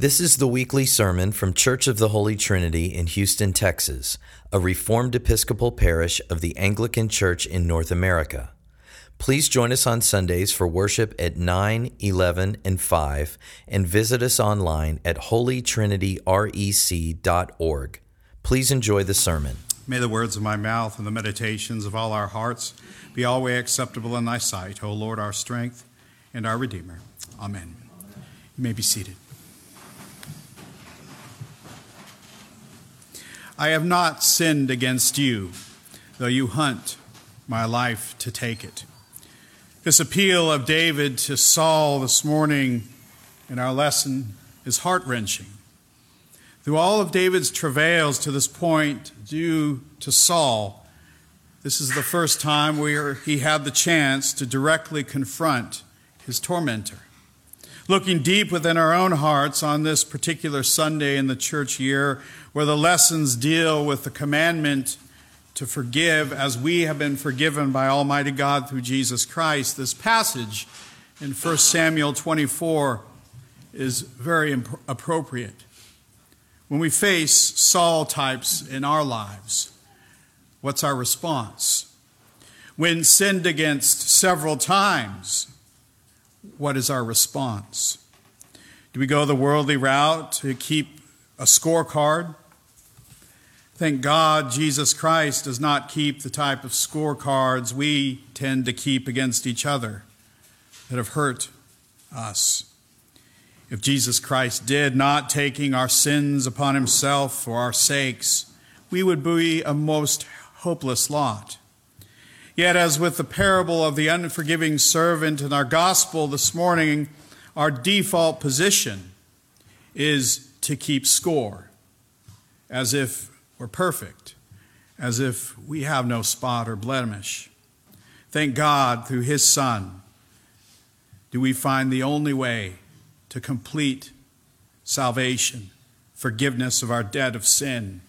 This is the weekly sermon from Church of the Holy Trinity in Houston, Texas, a Reformed Episcopal parish of the Anglican Church in North America. Please join us on Sundays for worship at 9, 11, and 5, and visit us online at holytrinityrec.org. Please enjoy the sermon. May the words of my mouth and the meditations of all our hearts be always acceptable in thy sight, O Lord, our strength and our Redeemer. Amen. You may be seated. I have not sinned against you, though you hunt my life to take it. This appeal of David to Saul this morning in our lesson is heart wrenching. Through all of David's travails to this point, due to Saul, this is the first time where he had the chance to directly confront his tormentor. Looking deep within our own hearts on this particular Sunday in the church year, where the lessons deal with the commandment to forgive as we have been forgiven by Almighty God through Jesus Christ, this passage in 1 Samuel 24 is very imp- appropriate. When we face Saul types in our lives, what's our response? When sinned against several times, what is our response? Do we go the worldly route to keep a scorecard? Thank God Jesus Christ does not keep the type of scorecards we tend to keep against each other that have hurt us. If Jesus Christ did not taking our sins upon himself for our sakes, we would be a most hopeless lot. Yet, as with the parable of the unforgiving servant in our gospel this morning, our default position is to keep score, as if we're perfect, as if we have no spot or blemish. Thank God, through His Son, do we find the only way to complete salvation, forgiveness of our debt of sin,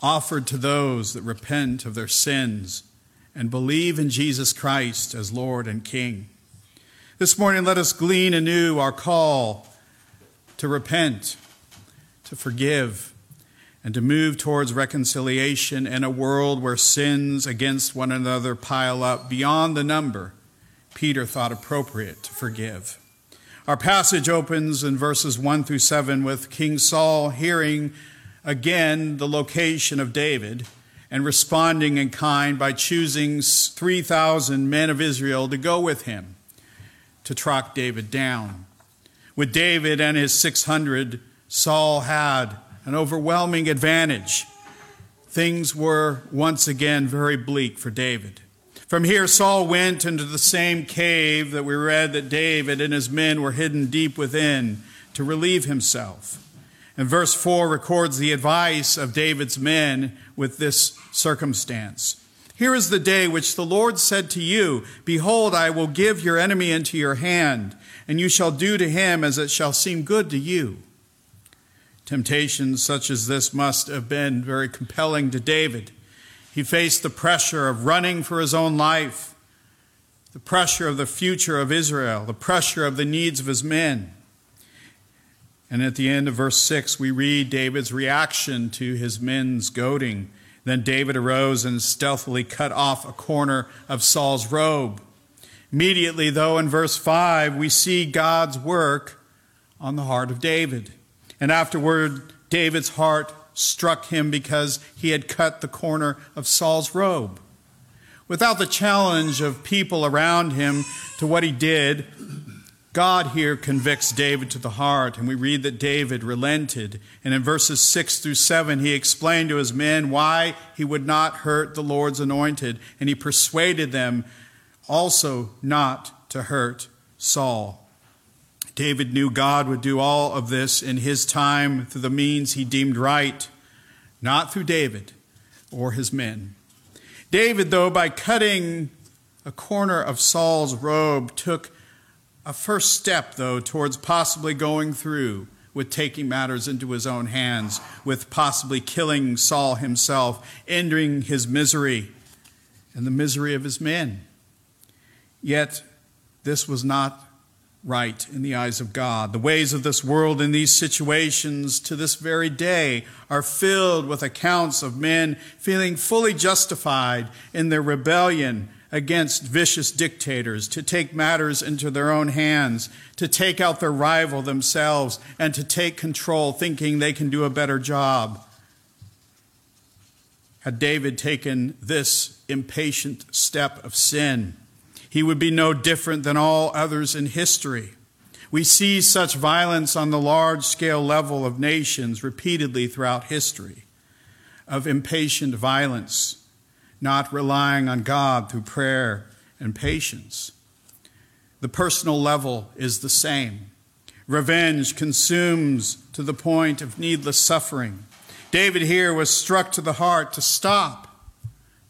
offered to those that repent of their sins and believe in Jesus Christ as Lord and King. This morning, let us glean anew our call to repent, to forgive, and to move towards reconciliation in a world where sins against one another pile up beyond the number Peter thought appropriate to forgive. Our passage opens in verses 1 through 7 with King Saul hearing again the location of David and responding in kind by choosing 3,000 men of Israel to go with him to track David down. With David and his 600, Saul had an overwhelming advantage. Things were once again very bleak for David. From here, Saul went into the same cave that we read that David and his men were hidden deep within to relieve himself. And verse 4 records the advice of David's men with this circumstance. Here is the day which the Lord said to you, Behold, I will give your enemy into your hand, and you shall do to him as it shall seem good to you. Temptations such as this must have been very compelling to David. He faced the pressure of running for his own life, the pressure of the future of Israel, the pressure of the needs of his men. And at the end of verse 6, we read David's reaction to his men's goading. Then David arose and stealthily cut off a corner of Saul's robe. Immediately, though, in verse 5, we see God's work on the heart of David. And afterward, David's heart struck him because he had cut the corner of Saul's robe. Without the challenge of people around him to what he did, God here convicts David to the heart, and we read that David relented. And in verses 6 through 7, he explained to his men why he would not hurt the Lord's anointed, and he persuaded them also not to hurt Saul. David knew God would do all of this in his time through the means he deemed right, not through David or his men. David, though, by cutting a corner of Saul's robe, took a first step, though, towards possibly going through with taking matters into his own hands, with possibly killing Saul himself, ending his misery and the misery of his men. Yet, this was not right in the eyes of God. The ways of this world in these situations to this very day are filled with accounts of men feeling fully justified in their rebellion against vicious dictators, to take matters into their own hands, to take out their rival themselves, and to take control, thinking they can do a better job. Had David taken this impatient step of sin, he would be no different than all others in history. We see such violence on the large scale level of nations repeatedly throughout history, of impatient violence not relying on God through prayer and patience. The personal level is the same. Revenge consumes to the point of needless suffering. David here was struck to the heart to stop,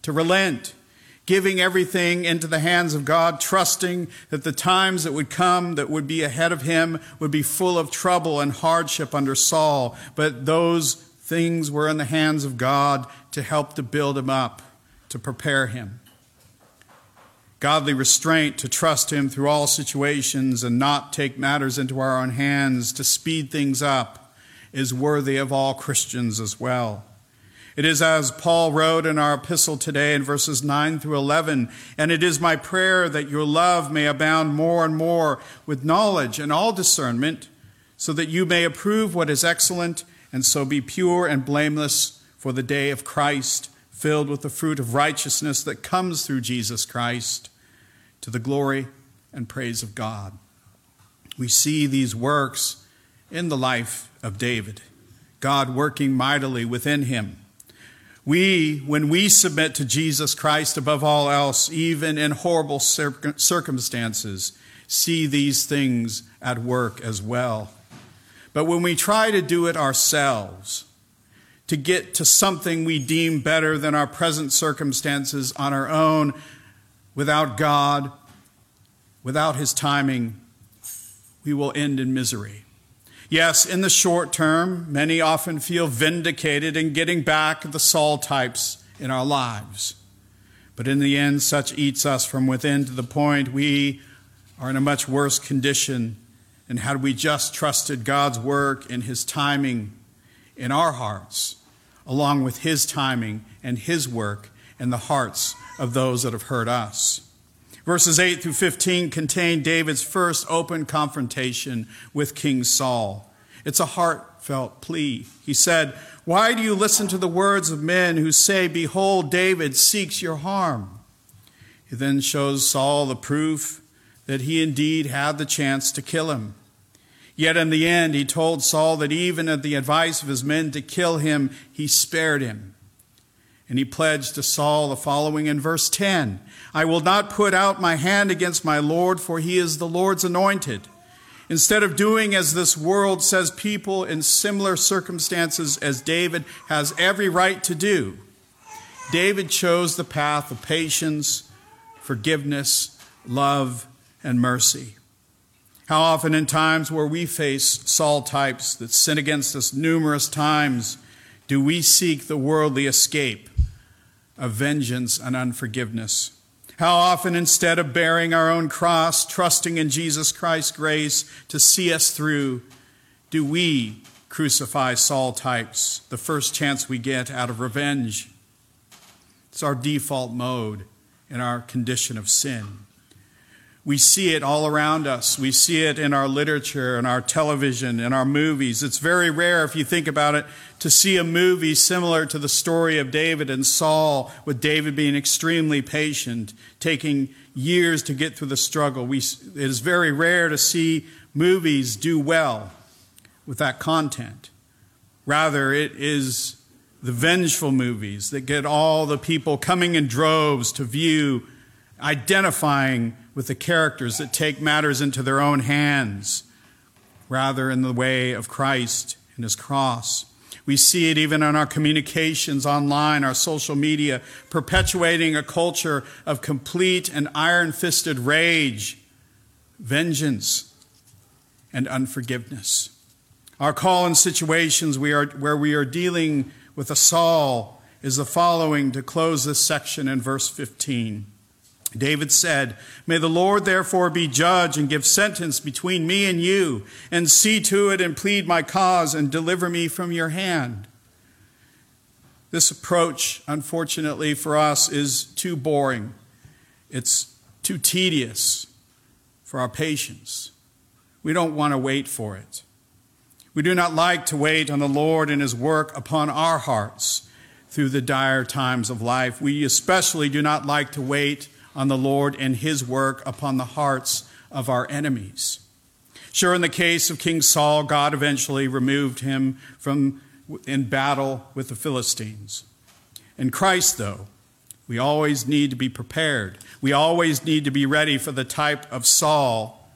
to relent, giving everything into the hands of God, trusting that the times that would come that would be ahead of him would be full of trouble and hardship under Saul, but those things were in the hands of God to help to build him up to prepare him. Godly restraint to trust him through all situations and not take matters into our own hands to speed things up is worthy of all Christians as well. It is as Paul wrote in our epistle today in verses 9 through 11, and it is my prayer that your love may abound more and more with knowledge and all discernment, so that you may approve what is excellent and so be pure and blameless for the day of Christ filled with the fruit of righteousness that comes through Jesus Christ to the glory and praise of God. We see these works in the life of David, God working mightily within him. We, when we submit to Jesus Christ above all else, even in horrible circumstances, see these things at work as well. But when we try to do it ourselves, to get to something we deem better than our present circumstances on our own without God, without His timing, we will end in misery. Yes, in the short term, many often feel vindicated in getting back the Saul types in our lives. But in the end, such eats us from within to the point we are in a much worse condition. And had we just trusted God's work and His timing in our hearts, along with his timing and his work in the hearts of those that have heard us. Verses 8 through 15 contain David's first open confrontation with King Saul. It's a heartfelt plea. He said, Why do you listen to the words of men who say, Behold, David seeks your harm? He then shows Saul the proof that he indeed had the chance to kill him. Yet in the end, he told Saul that even at the advice of his men to kill him, he spared him. And he pledged to Saul the following in verse 10 I will not put out my hand against my Lord, for he is the Lord's anointed. Instead of doing as this world says people in similar circumstances as David has every right to do, David chose the path of patience, forgiveness, love, and mercy. How often, in times where we face Saul types that sin against us numerous times, do we seek the worldly escape of vengeance and unforgiveness? How often, instead of bearing our own cross, trusting in Jesus Christ's grace to see us through, do we crucify Saul types the first chance we get out of revenge? It's our default mode in our condition of sin. We see it all around us. We see it in our literature, in our television, in our movies. It's very rare, if you think about it, to see a movie similar to the story of David and Saul, with David being extremely patient, taking years to get through the struggle. We, it is very rare to see movies do well with that content. Rather, it is the vengeful movies that get all the people coming in droves to view, identifying with the characters that take matters into their own hands rather in the way of Christ and his cross. We see it even in our communications online, our social media, perpetuating a culture of complete and iron fisted rage, vengeance, and unforgiveness. Our call in situations we are, where we are dealing with a Saul is the following to close this section in verse 15. David said, May the Lord therefore be judge and give sentence between me and you, and see to it and plead my cause and deliver me from your hand. This approach, unfortunately for us, is too boring. It's too tedious for our patience. We don't want to wait for it. We do not like to wait on the Lord and His work upon our hearts through the dire times of life. We especially do not like to wait on the Lord and His work upon the hearts of our enemies. Sure, in the case of King Saul, God eventually removed him from in battle with the Philistines. In Christ, though, we always need to be prepared. We always need to be ready for the type of Saul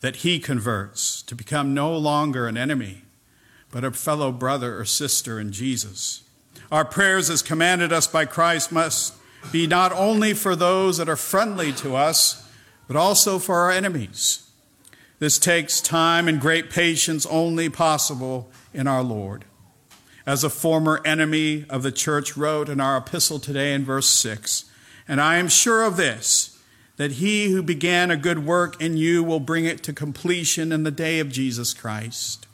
that he converts to become no longer an enemy, but a fellow brother or sister in Jesus. Our prayers, as commanded us by Christ, must be not only for those that are friendly to us, but also for our enemies. This takes time and great patience only possible in our Lord. As a former enemy of the church wrote in our epistle today in verse 6, and I am sure of this, that he who began a good work in you will bring it to completion in the day of Jesus Christ.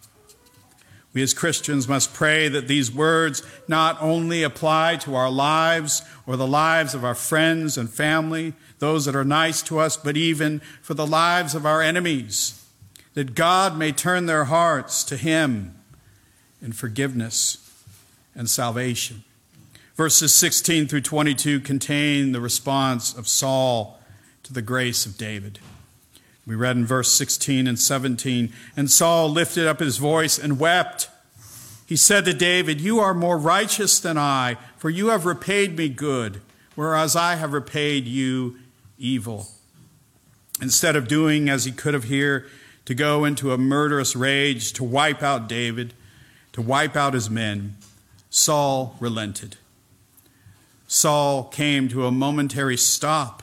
We as Christians must pray that these words not only apply to our lives or the lives of our friends and family, those that are nice to us, but even for the lives of our enemies, that God may turn their hearts to Him in forgiveness and salvation. Verses 16 through 22 contain the response of Saul to the grace of David. We read in verse 16 and 17, and Saul lifted up his voice and wept. He said to David, You are more righteous than I, for you have repaid me good, whereas I have repaid you evil. Instead of doing as he could have here, to go into a murderous rage, to wipe out David, to wipe out his men, Saul relented. Saul came to a momentary stop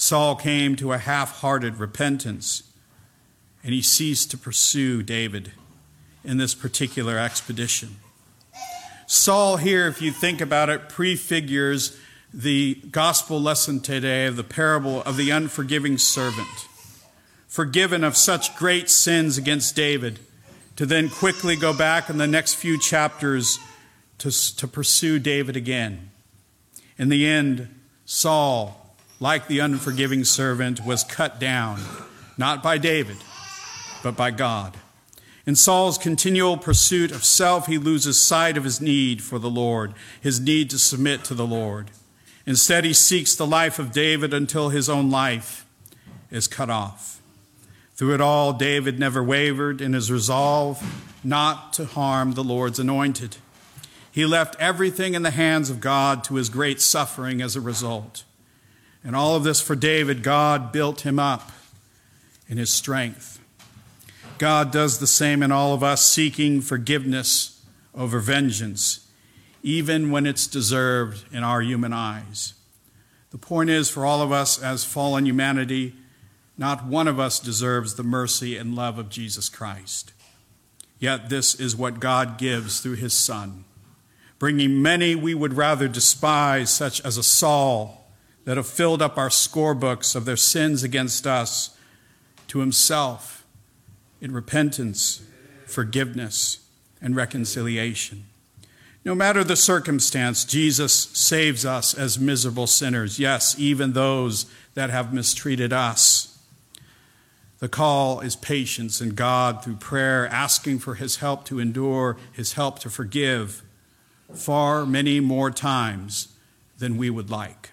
Saul came to a half hearted repentance and he ceased to pursue David in this particular expedition. Saul, here, if you think about it, prefigures the gospel lesson today of the parable of the unforgiving servant, forgiven of such great sins against David, to then quickly go back in the next few chapters to, to pursue David again. In the end, Saul like the unforgiving servant, was cut down, not by David, but by God. In Saul's continual pursuit of self, he loses sight of his need for the Lord, his need to submit to the Lord. Instead, he seeks the life of David until his own life is cut off. Through it all, David never wavered in his resolve not to harm the Lord's anointed. He left everything in the hands of God to his great suffering as a result. And all of this for David, God built him up in his strength. God does the same in all of us, seeking forgiveness over vengeance, even when it's deserved in our human eyes. The point is, for all of us as fallen humanity, not one of us deserves the mercy and love of Jesus Christ. Yet this is what God gives through his Son, bringing many we would rather despise, such as a Saul that have filled up our scorebooks of their sins against us to himself in repentance, forgiveness, and reconciliation. No matter the circumstance, Jesus saves us as miserable sinners. Yes, even those that have mistreated us. The call is patience in God through prayer, asking for His help to endure, His help to forgive, far many more times than we would like.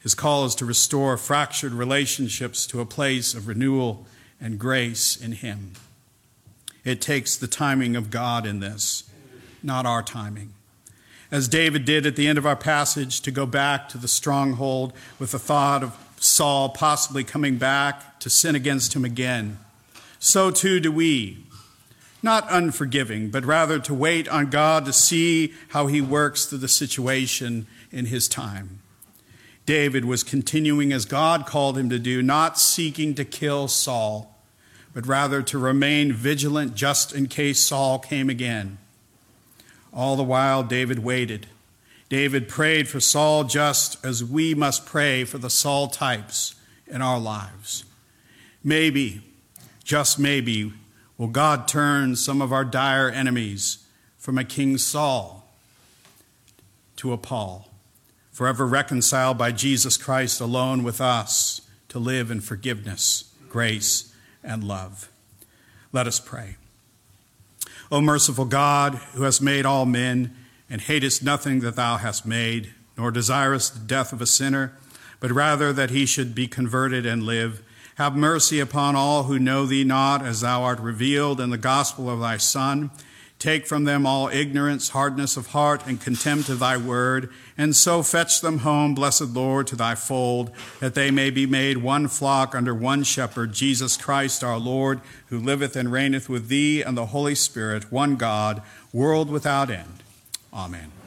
His call is to restore fractured relationships to a place of renewal and grace in Him. It takes the timing of God in this, not our timing. As David did at the end of our passage, to go back to the stronghold with the thought of Saul possibly coming back to sin against him again, so too do we. Not unforgiving, but rather to wait on God to see how He works through the situation in His time. David was continuing as God called him to do, not seeking to kill Saul, but rather to remain vigilant just in case Saul came again. All the while, David waited. David prayed for Saul just as we must pray for the Saul types in our lives. Maybe, just maybe, will God turn some of our dire enemies from a King Saul to a Paul, forever reconciled by Jesus Christ alone with us to live in forgiveness, grace, and love. Let us pray. O merciful God, who hast made all men, and hatest nothing that thou hast made, nor desirest the death of a sinner, but rather that he should be converted and live, have mercy upon all who know thee not, as thou art revealed in the gospel of thy Son. Take from them all ignorance, hardness of heart, and contempt of thy word, and so fetch them home, blessed Lord, to thy fold, that they may be made one flock under one shepherd, Jesus Christ our Lord, who liveth and reigneth with thee and the Holy Spirit, one God, world without end. Amen.